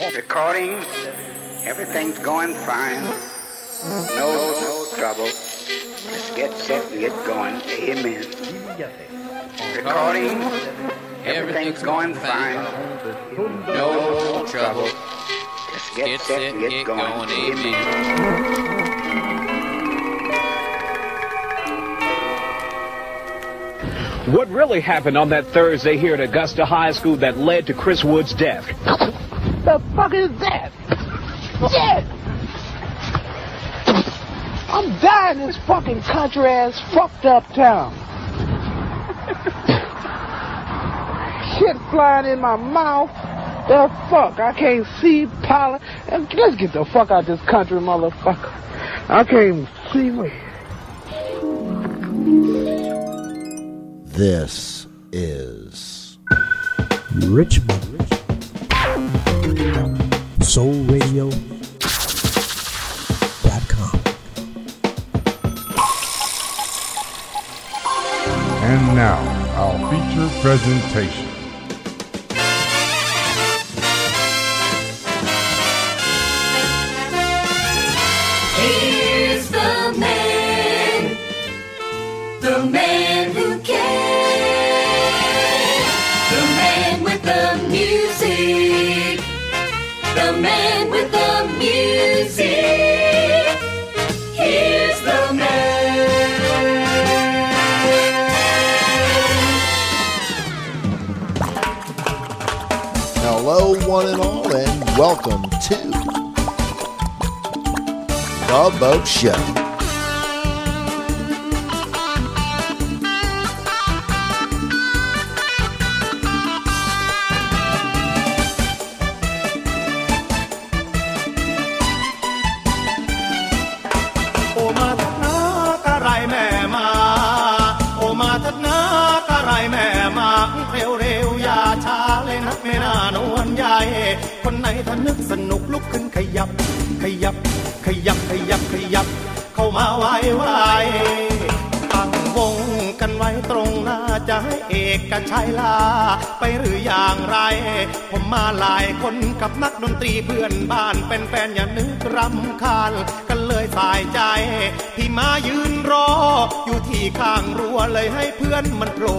Recording, everything's going fine. No, no trouble. Let's get set and get going. Amen. Recording, everything's going fine. No trouble. Let's get set and get going. Amen. What really happened on that Thursday here at Augusta High School that led to Chris Wood's death? The fuck is that? Shit! I'm dying in this fucking country ass fucked up town. Shit flying in my mouth. The fuck? I can't see pollen. Let's get the fuck out this country, motherfucker. I can't see me. This is Richmond. Soul Radio. Dot com. And now, our feature presentation. welcome to The Boat Show. Oh, my, my, my, my, เร็วๆอย่าช้าเลยนักไม่น่านวลใหญ่ ถ้านึกสนุกลุกขึ้นขยับ ขยับ ขยับ ขยับ ขยับ เข้ามาไวไวตั้งวงกันไว้ตรงหน้าจะให้เอกกชัยลา ไปหรืออย่างไร ผมมาหลายคนกับนักดนตรีเพื่อนบ้านเป็นแฟนอย่านึกรำคาญกันเลยสายใจ ที่มายืนรอ อยู่ที่ข้างรั้วเลยให้เพื่อนมันโผล่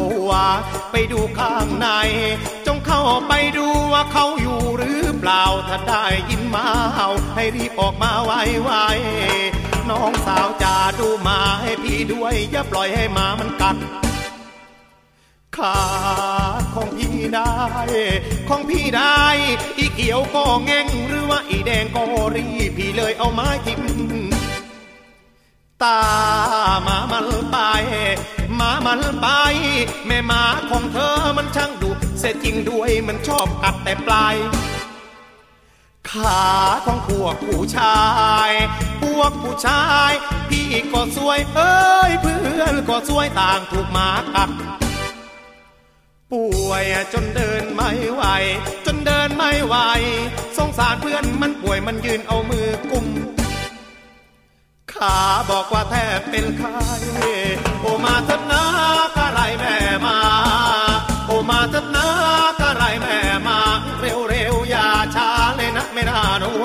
ไปดูข้างใน จงเข้าไปดูว่าเขาอยู่หรือ เปล่าถ้าได้ยินมาเห่าให้รีบออกมาไวๆน้องสาวจ่าดูหมาให้พี่ด้วยอย่าปล่อยให้หมามันกัดขาของพี่ได้ ของพี่ได้ อีเขียวก็แง่งหรือว่าอีแดงก็รีพี่เลยเอาไม้ทิ่มตาหมามันไปหมามันไป แม่หมาของเธอมันช่างดุเสียจริงด้วยมันชอบกัดแต่ปลาย ขาของพวกผู้ชาย พวกผู้ชาย พี่ก็สวยเอ้ยเพื่อนก็สวยต่างถูกหมากัดป่วยจนเดินไม่ไหว จนเดินไม่ไหว สงสารเพื่อนมันป่วยมันยืนเอามือกุม ขาบอกว่าแทบเป็นไข้โอมาเถิดนะ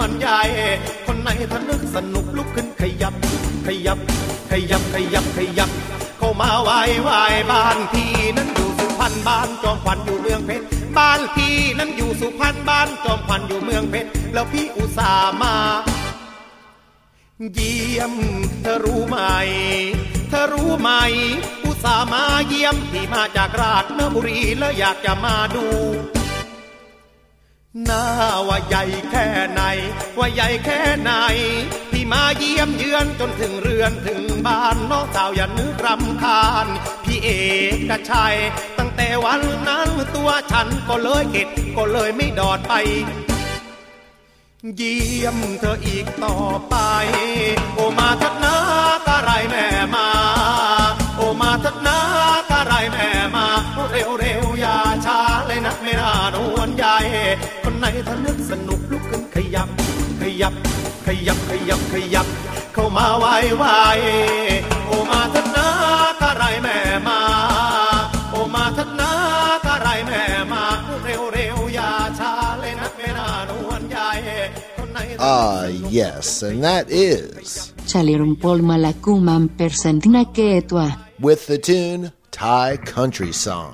านใหญ่คนไหนถ้านึกสนุกลุกขึ้นขยับ ขยับ ขยับ ขยับ ขยับ เข้ามาไหวไหวบ้านพี่นั้นอยู่สุพรรณบ้านจอมขวัญอยู่เมืองเพชร บ้านพี่นั้นอยู่สุพรรณบ้านจอมขวัญอยู่เมืองเพชร แล้วพี่อุตส่าห์มา เยี่ยมเธอรู้ไหม เธอรู้ไหม อุตส่าห์มาเยี่ยมที่มาจากราชบุรีแล้วอยากจะมาดู หน้าว่าใหญ่แค่ไหน ว่าใหญ่แค่ไหนพี่มาเยี่ยมเยือนจนถึงเรือนถึงบ้านน้องสาวอย่านึกรำคาญ พี่เอกชัย ตั้งแต่วันนั้นตัวฉันก็เลยเก็ดก็เลยไม่ดอดไป เยี่ยมเธออีกต่อไป โอมาทัดนา คนไหนถ้านึกสนุกลุกขึ้นขยับ ขยับ ขยับ ขยับ ขยับ เข้ามาไวไวๆโอมาทัดนากะไรแม่มา โอมาทัดนากะไรแม่มา เร็วเร็วๆอย่าช้าเลยนะไม่น่านวลใหญ่ Ah, yes, and that is Chalirumpol malakuman persentina ketua. with the tune Thai Country Song.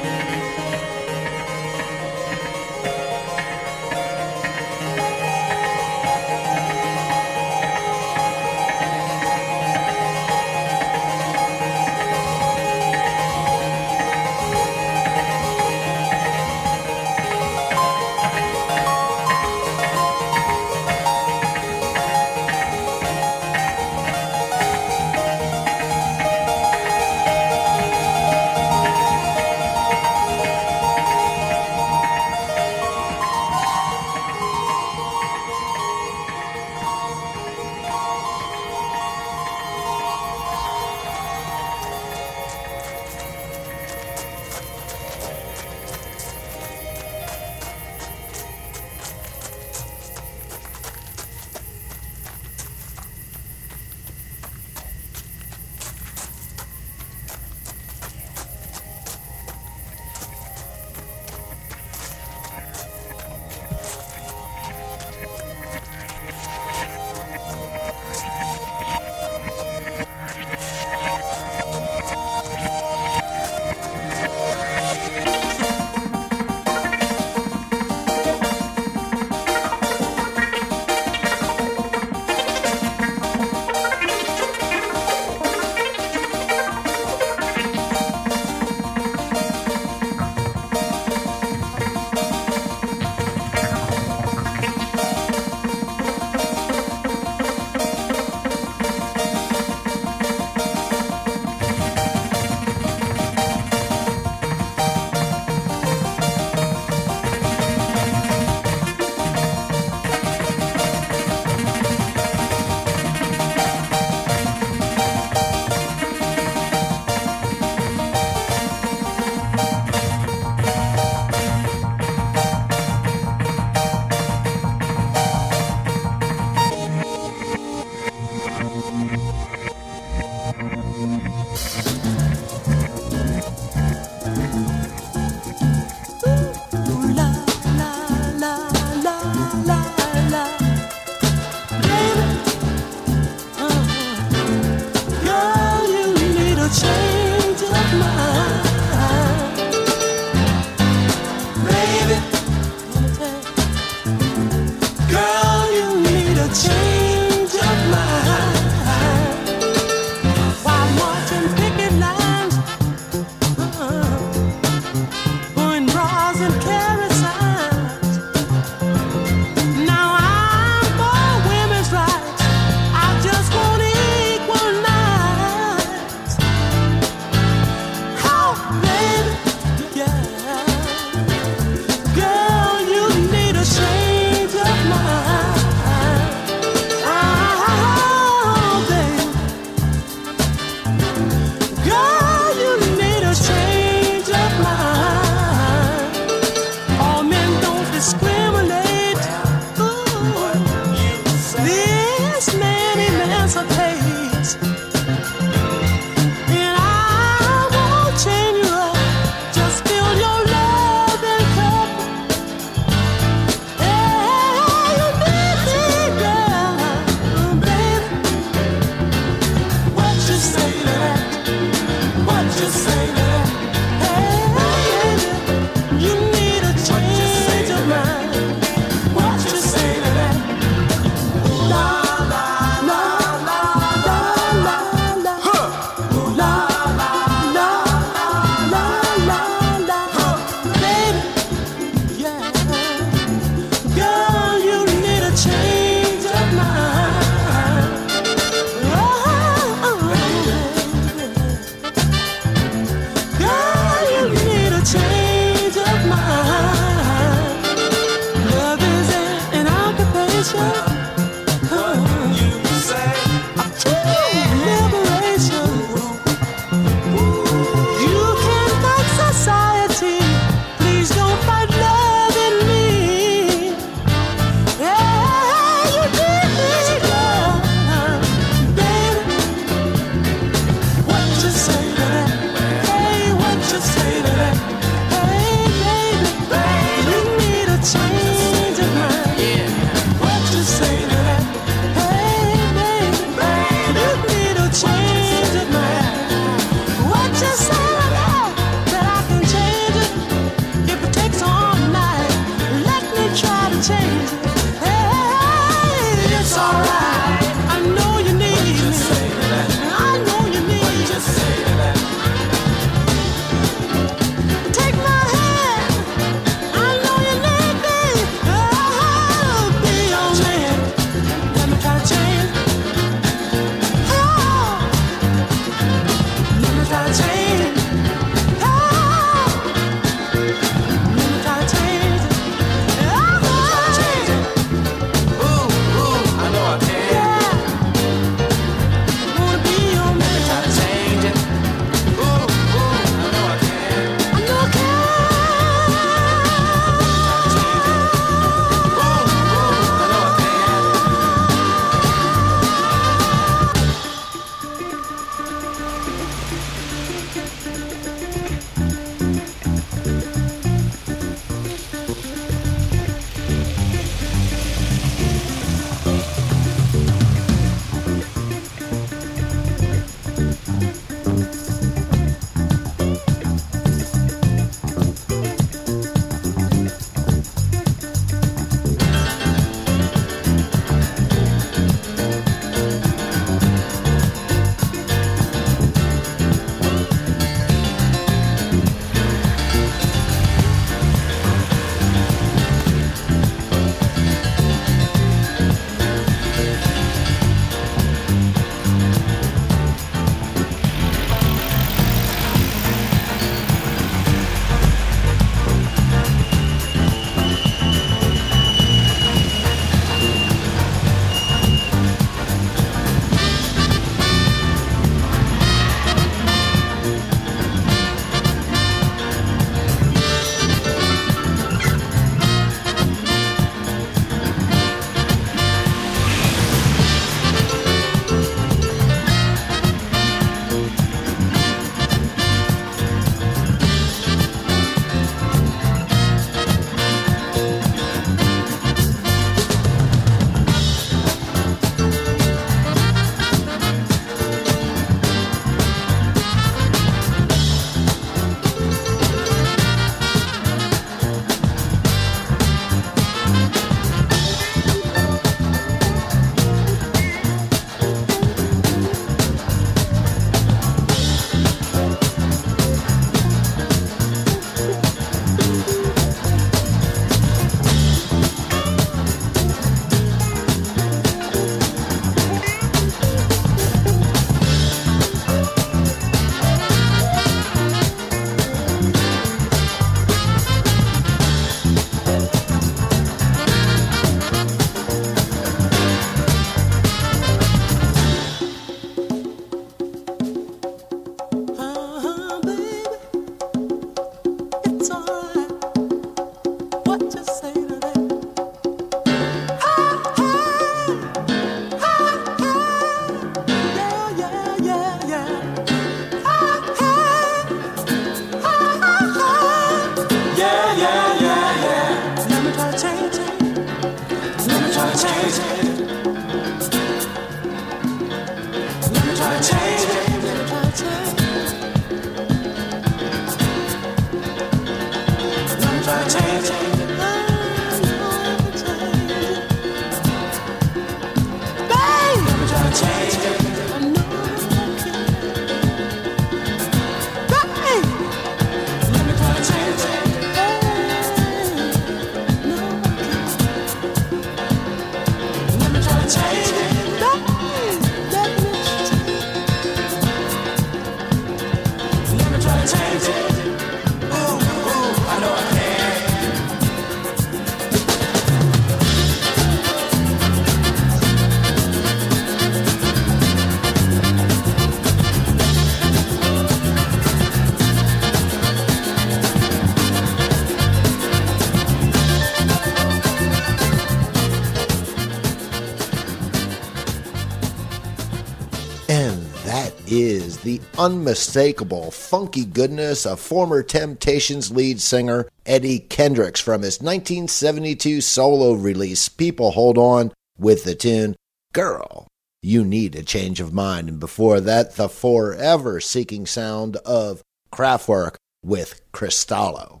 the unmistakable funky goodness of former Temptations lead singer Eddie Kendricks from his 1972 solo release, People Hold On, with the tune Girl. You Need a Change of Mind, and before that, the forever seeking sound of Kraftwerk with Kristallo.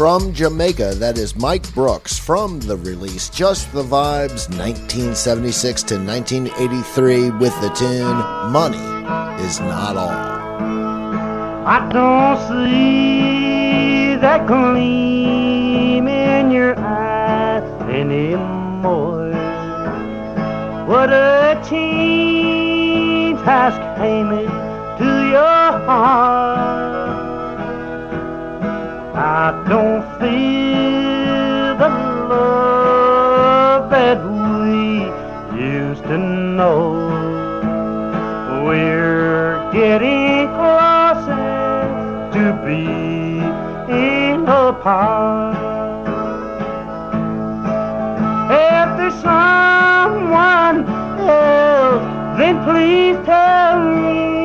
From Jamaica, that is Mike Brooks from the release Just the Vibes 1976 to 1983 with the tune Money is Not All. I don't see that clean. If there's someone else, then please tell me.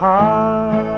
Be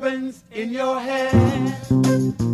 ribbons in your hair.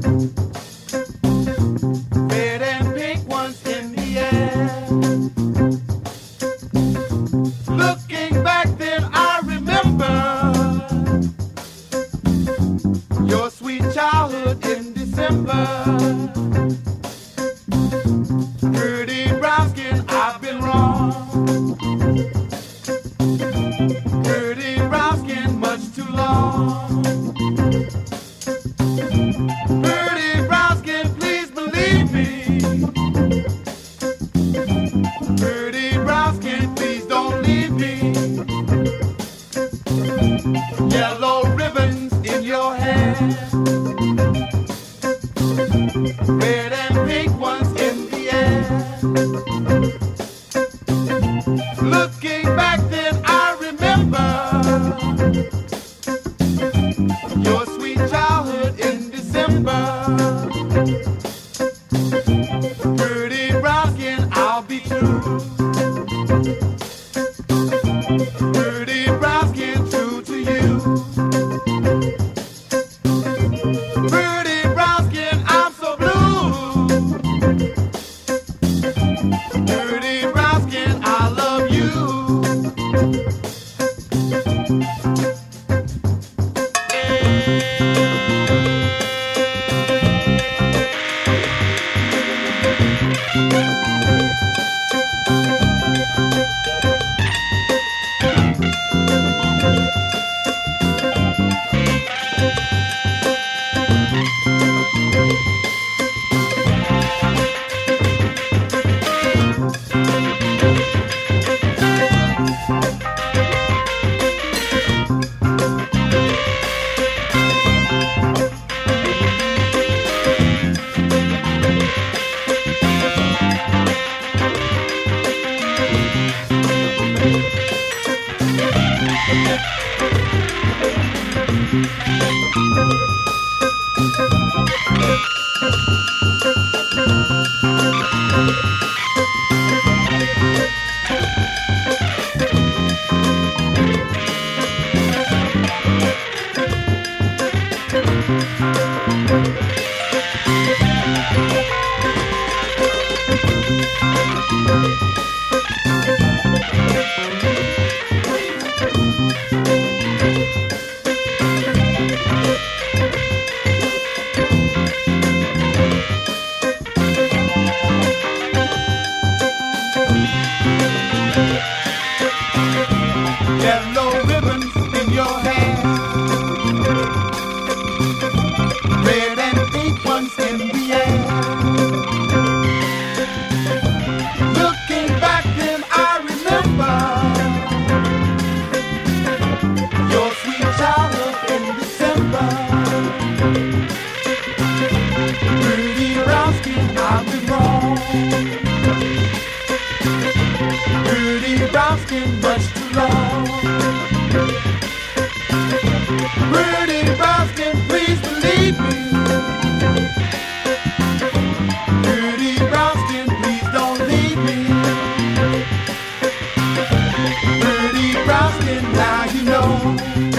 coração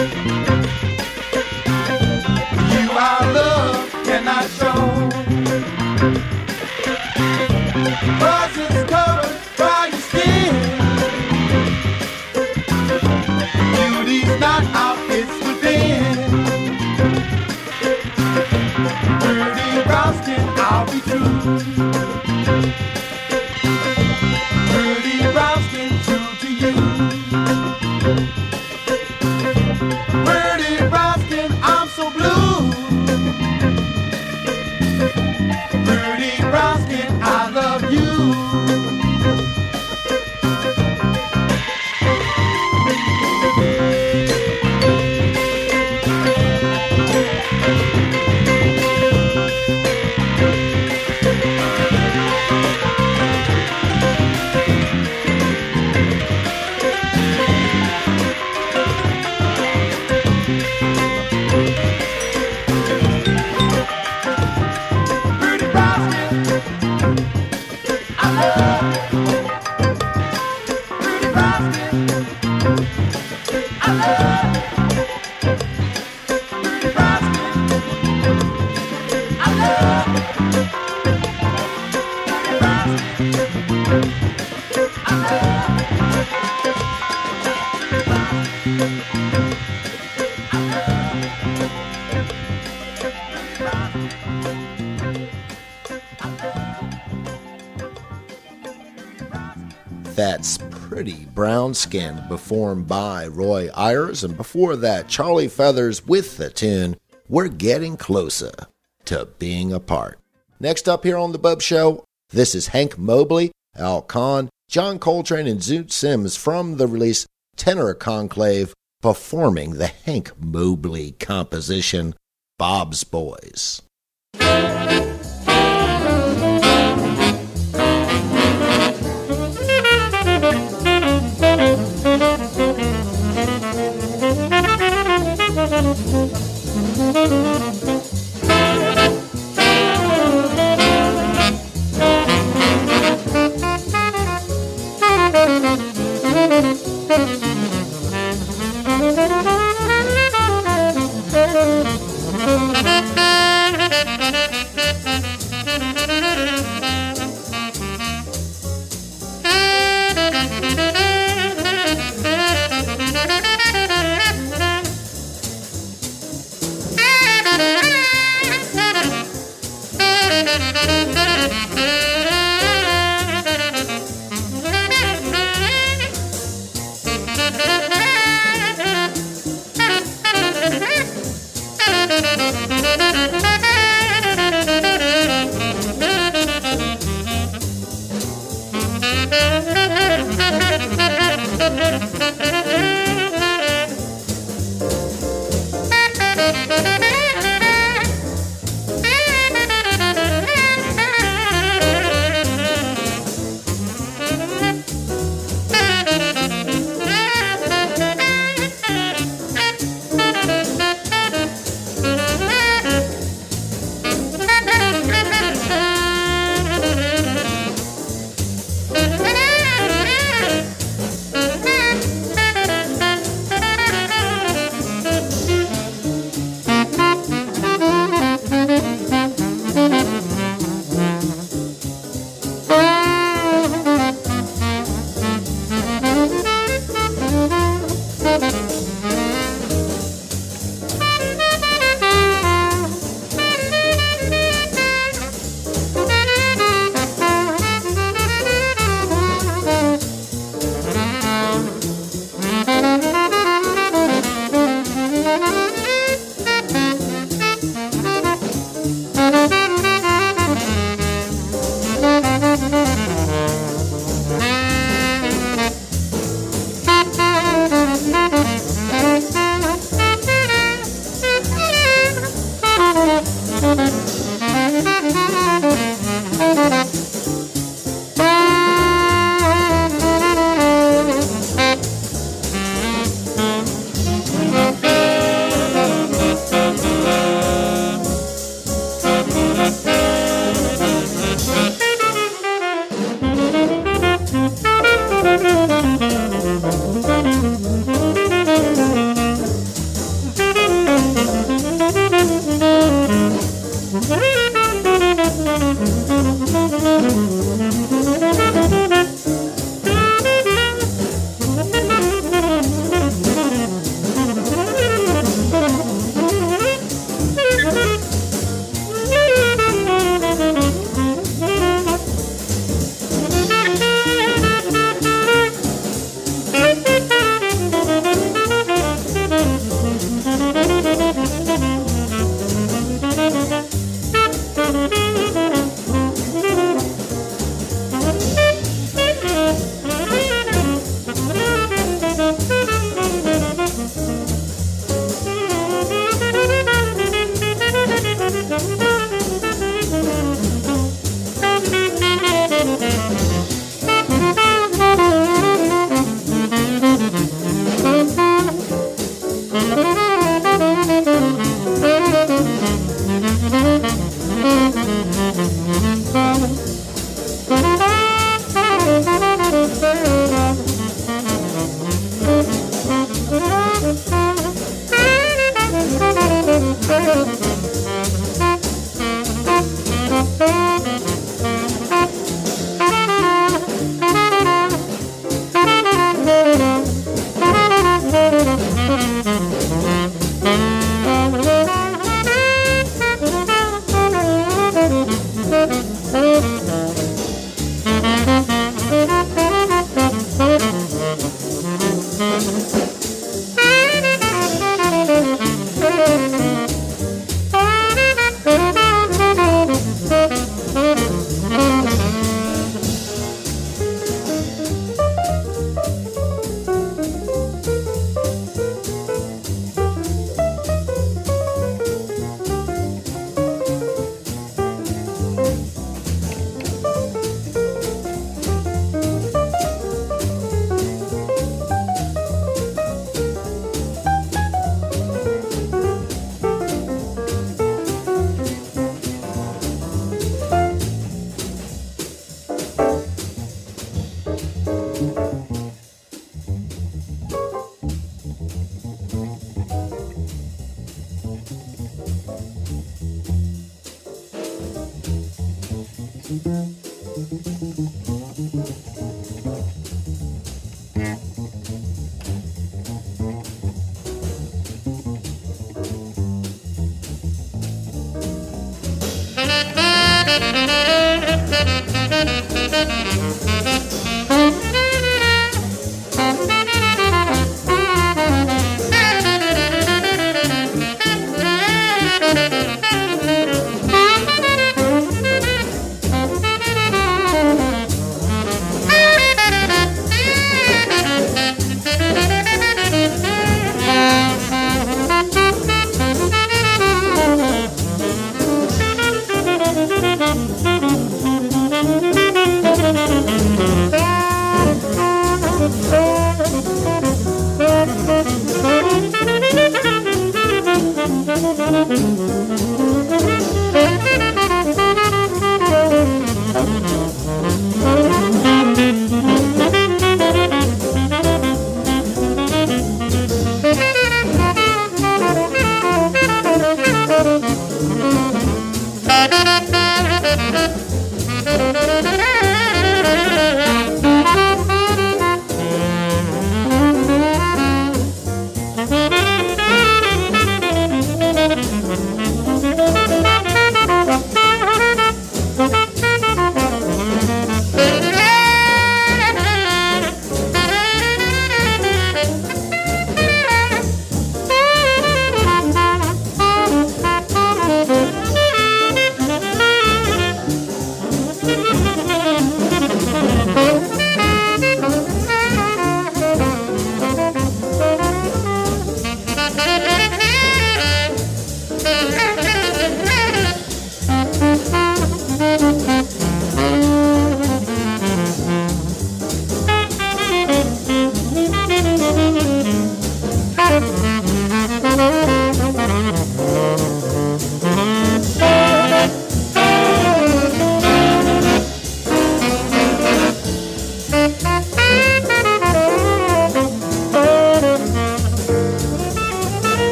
Brown Skin, performed by Roy Ayers, and before that, Charlie Feathers with the tune We're Getting Closer to Being Apart. Next up here on The Bopst Show, this is Hank Mobley, Al Cohn, John Coltrane, and Zoot Sims from the release Tenor Conclave performing the Hank Mobley composition Bob's Boys.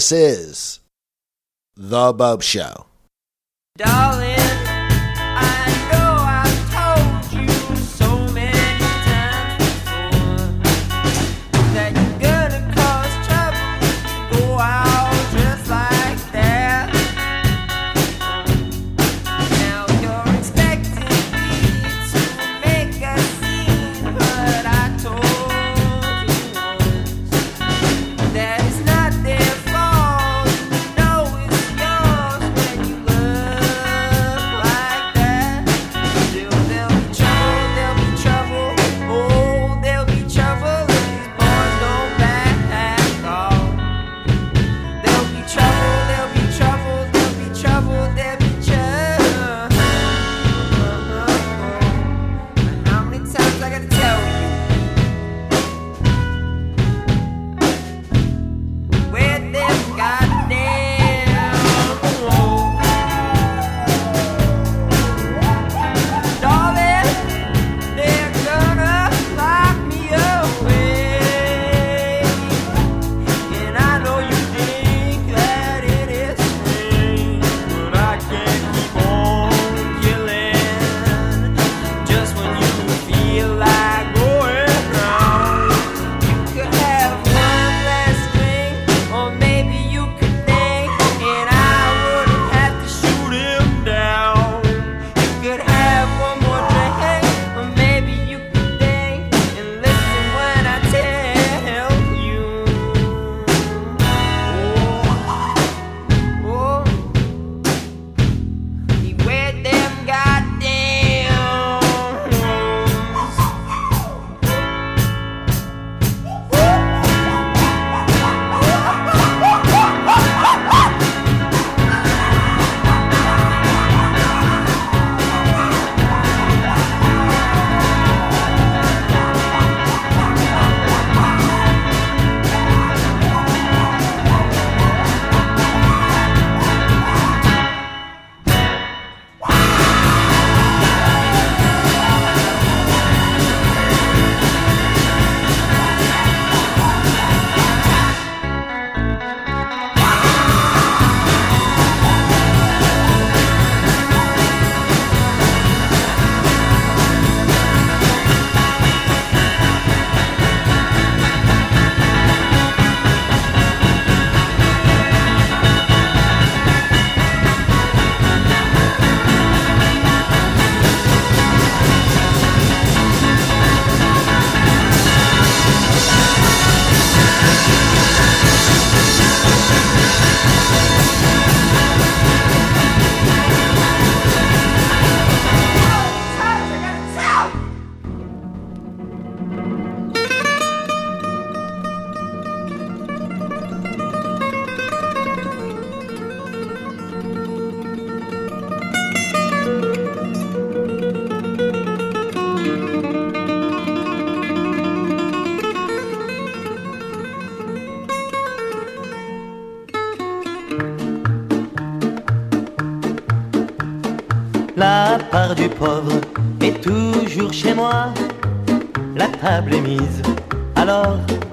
This is The Bopst Show.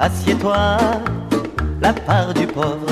Assieds-toi, la part du pauvre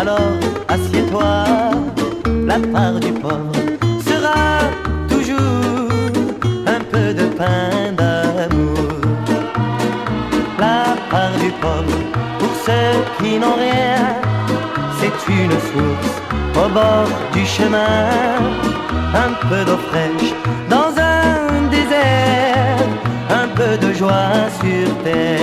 Alors assieds-toi, la part du pauvre sera toujours un peu de pain d'amour. La part du pauvre, pour ceux qui n'ont rien, c'est une source au bord du chemin, un peu d'eau fraîche dans un désert, un peu de joie sur terre.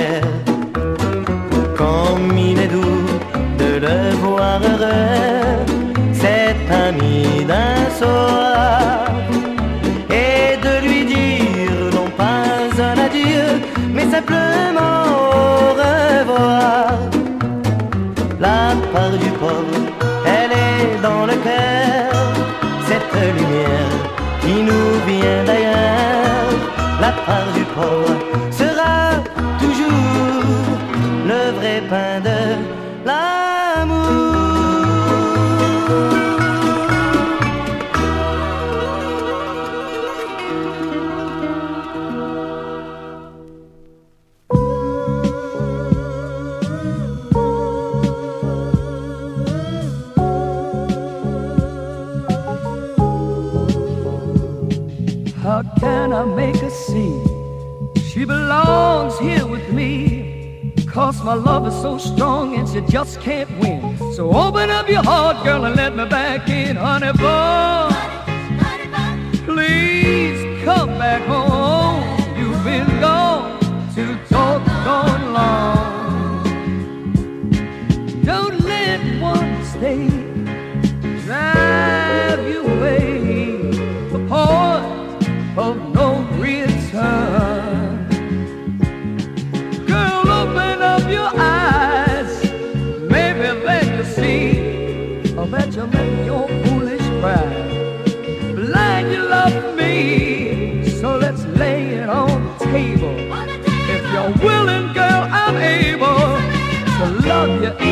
Cause my love is so strong and she just can't win. So open up your heart, girl, and let me back in, honey bun. Please come back home. You've been gone too doggone long. Don't let one stay.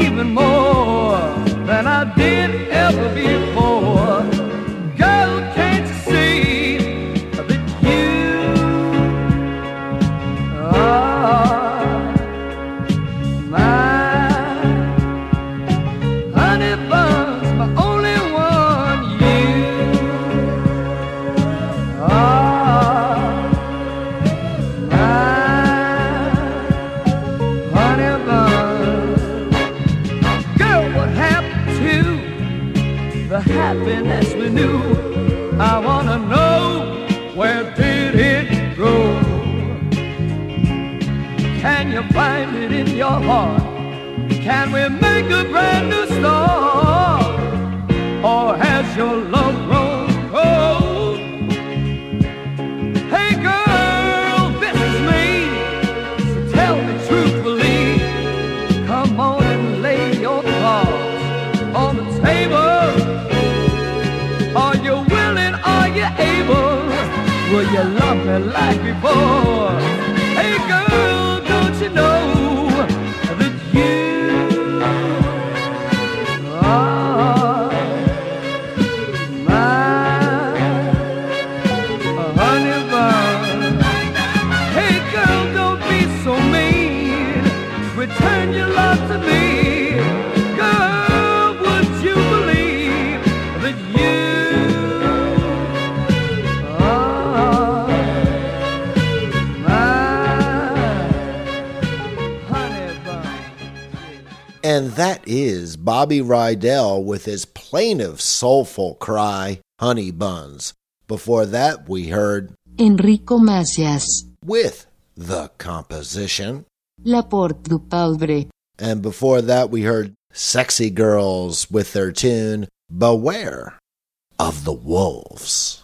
even more than I did. Bobby Rydell with his plaintive, soulful cry, Honey Buns. Before that, we heard Enrico Macias with the composition La Part du Pauvre. And before that, we heard Sexy Girls with their tune Beware of the Wolves.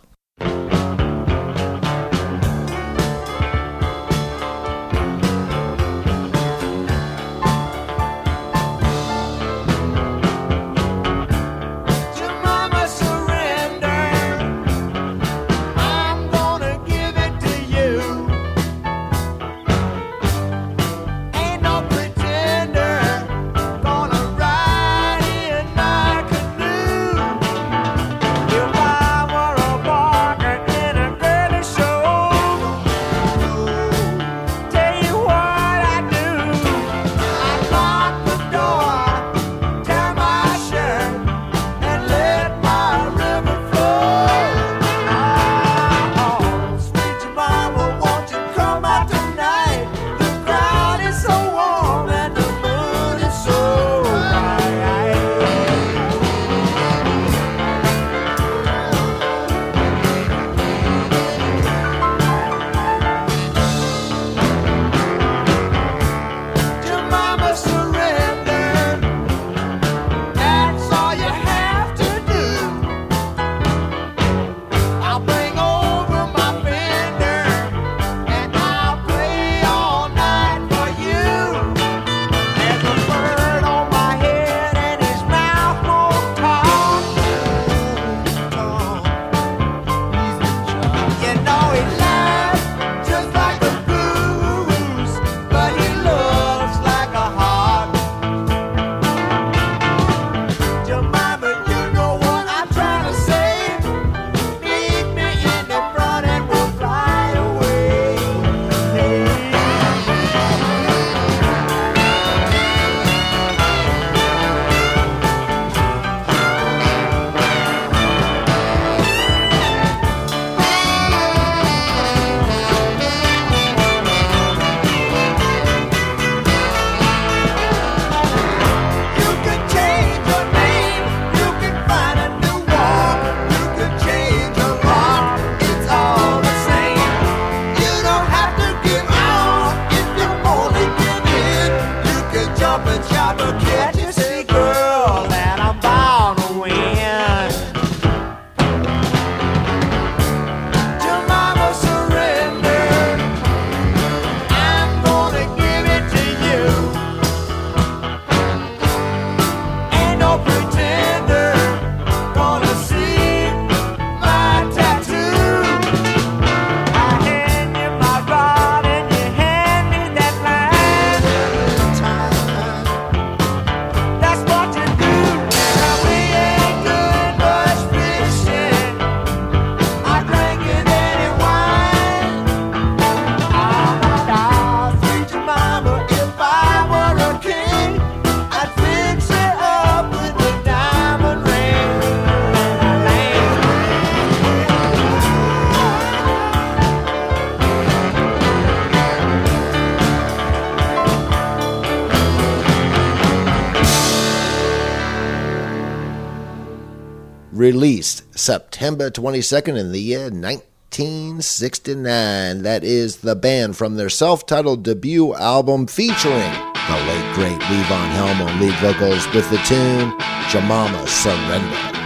September 22nd in the year 1969. That is the band from their self titled debut album featuring the late great Levon Helm on lead vocals with the tune Jemima Surrender.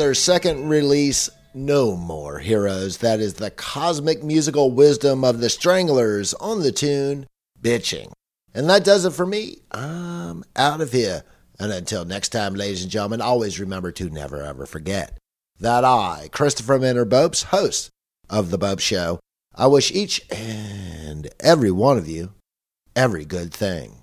their second release, No More Heroes. That is the cosmic musical wisdom of the Stranglers on the tune, Bitching. And that does it for me. I'm out of here. And until next time, ladies and gentlemen, always remember to never ever forget that I, Christopher Minner Bopst, host of The Bopst Show, I wish each and every one of you every good thing.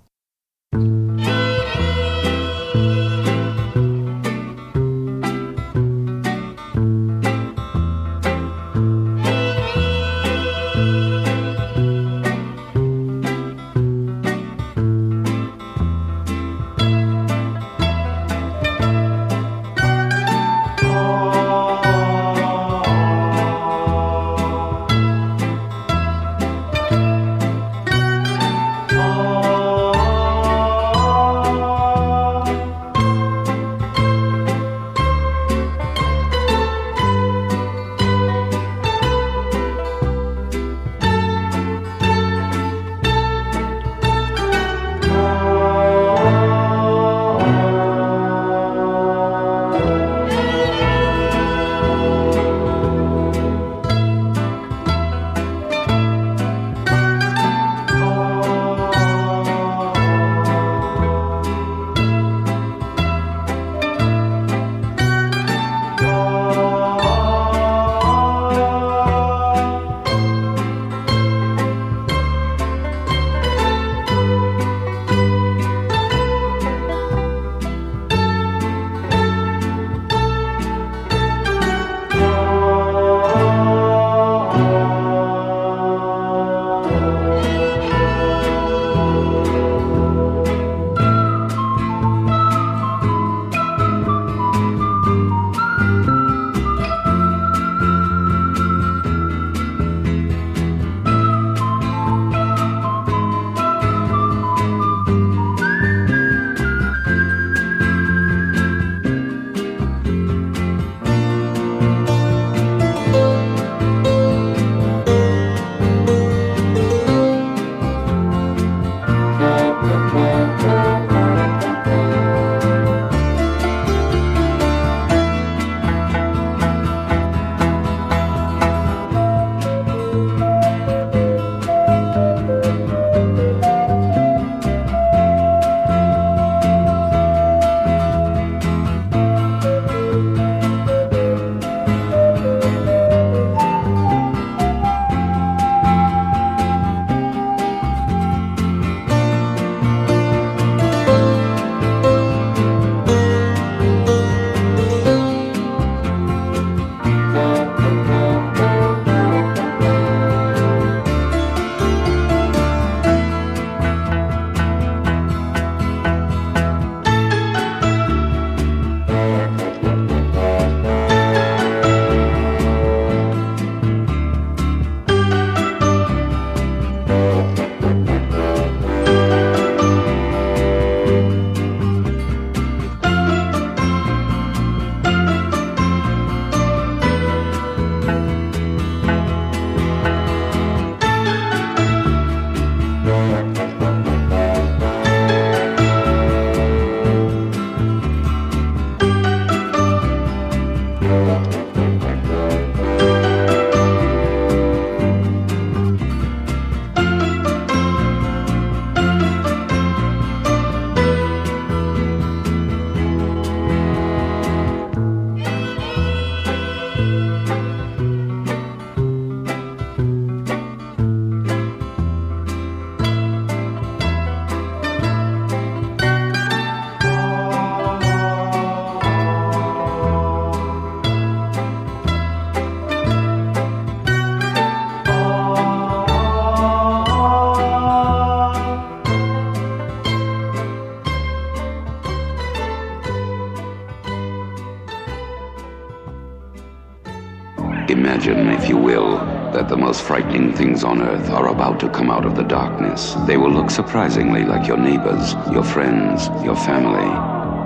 Most frightening things on earth are about to come out of the darkness. They will look surprisingly like your neighbors, your friends, your family.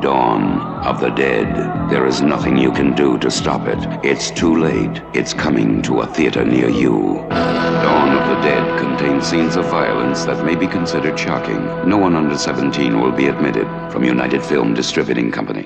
Dawn of the Dead. There is nothing you can do to stop it. It's too late. It's coming to a theater near you. Dawn of the Dead contains scenes of violence that may be considered shocking. No one under 17 will be admitted from United Film Distributing Company.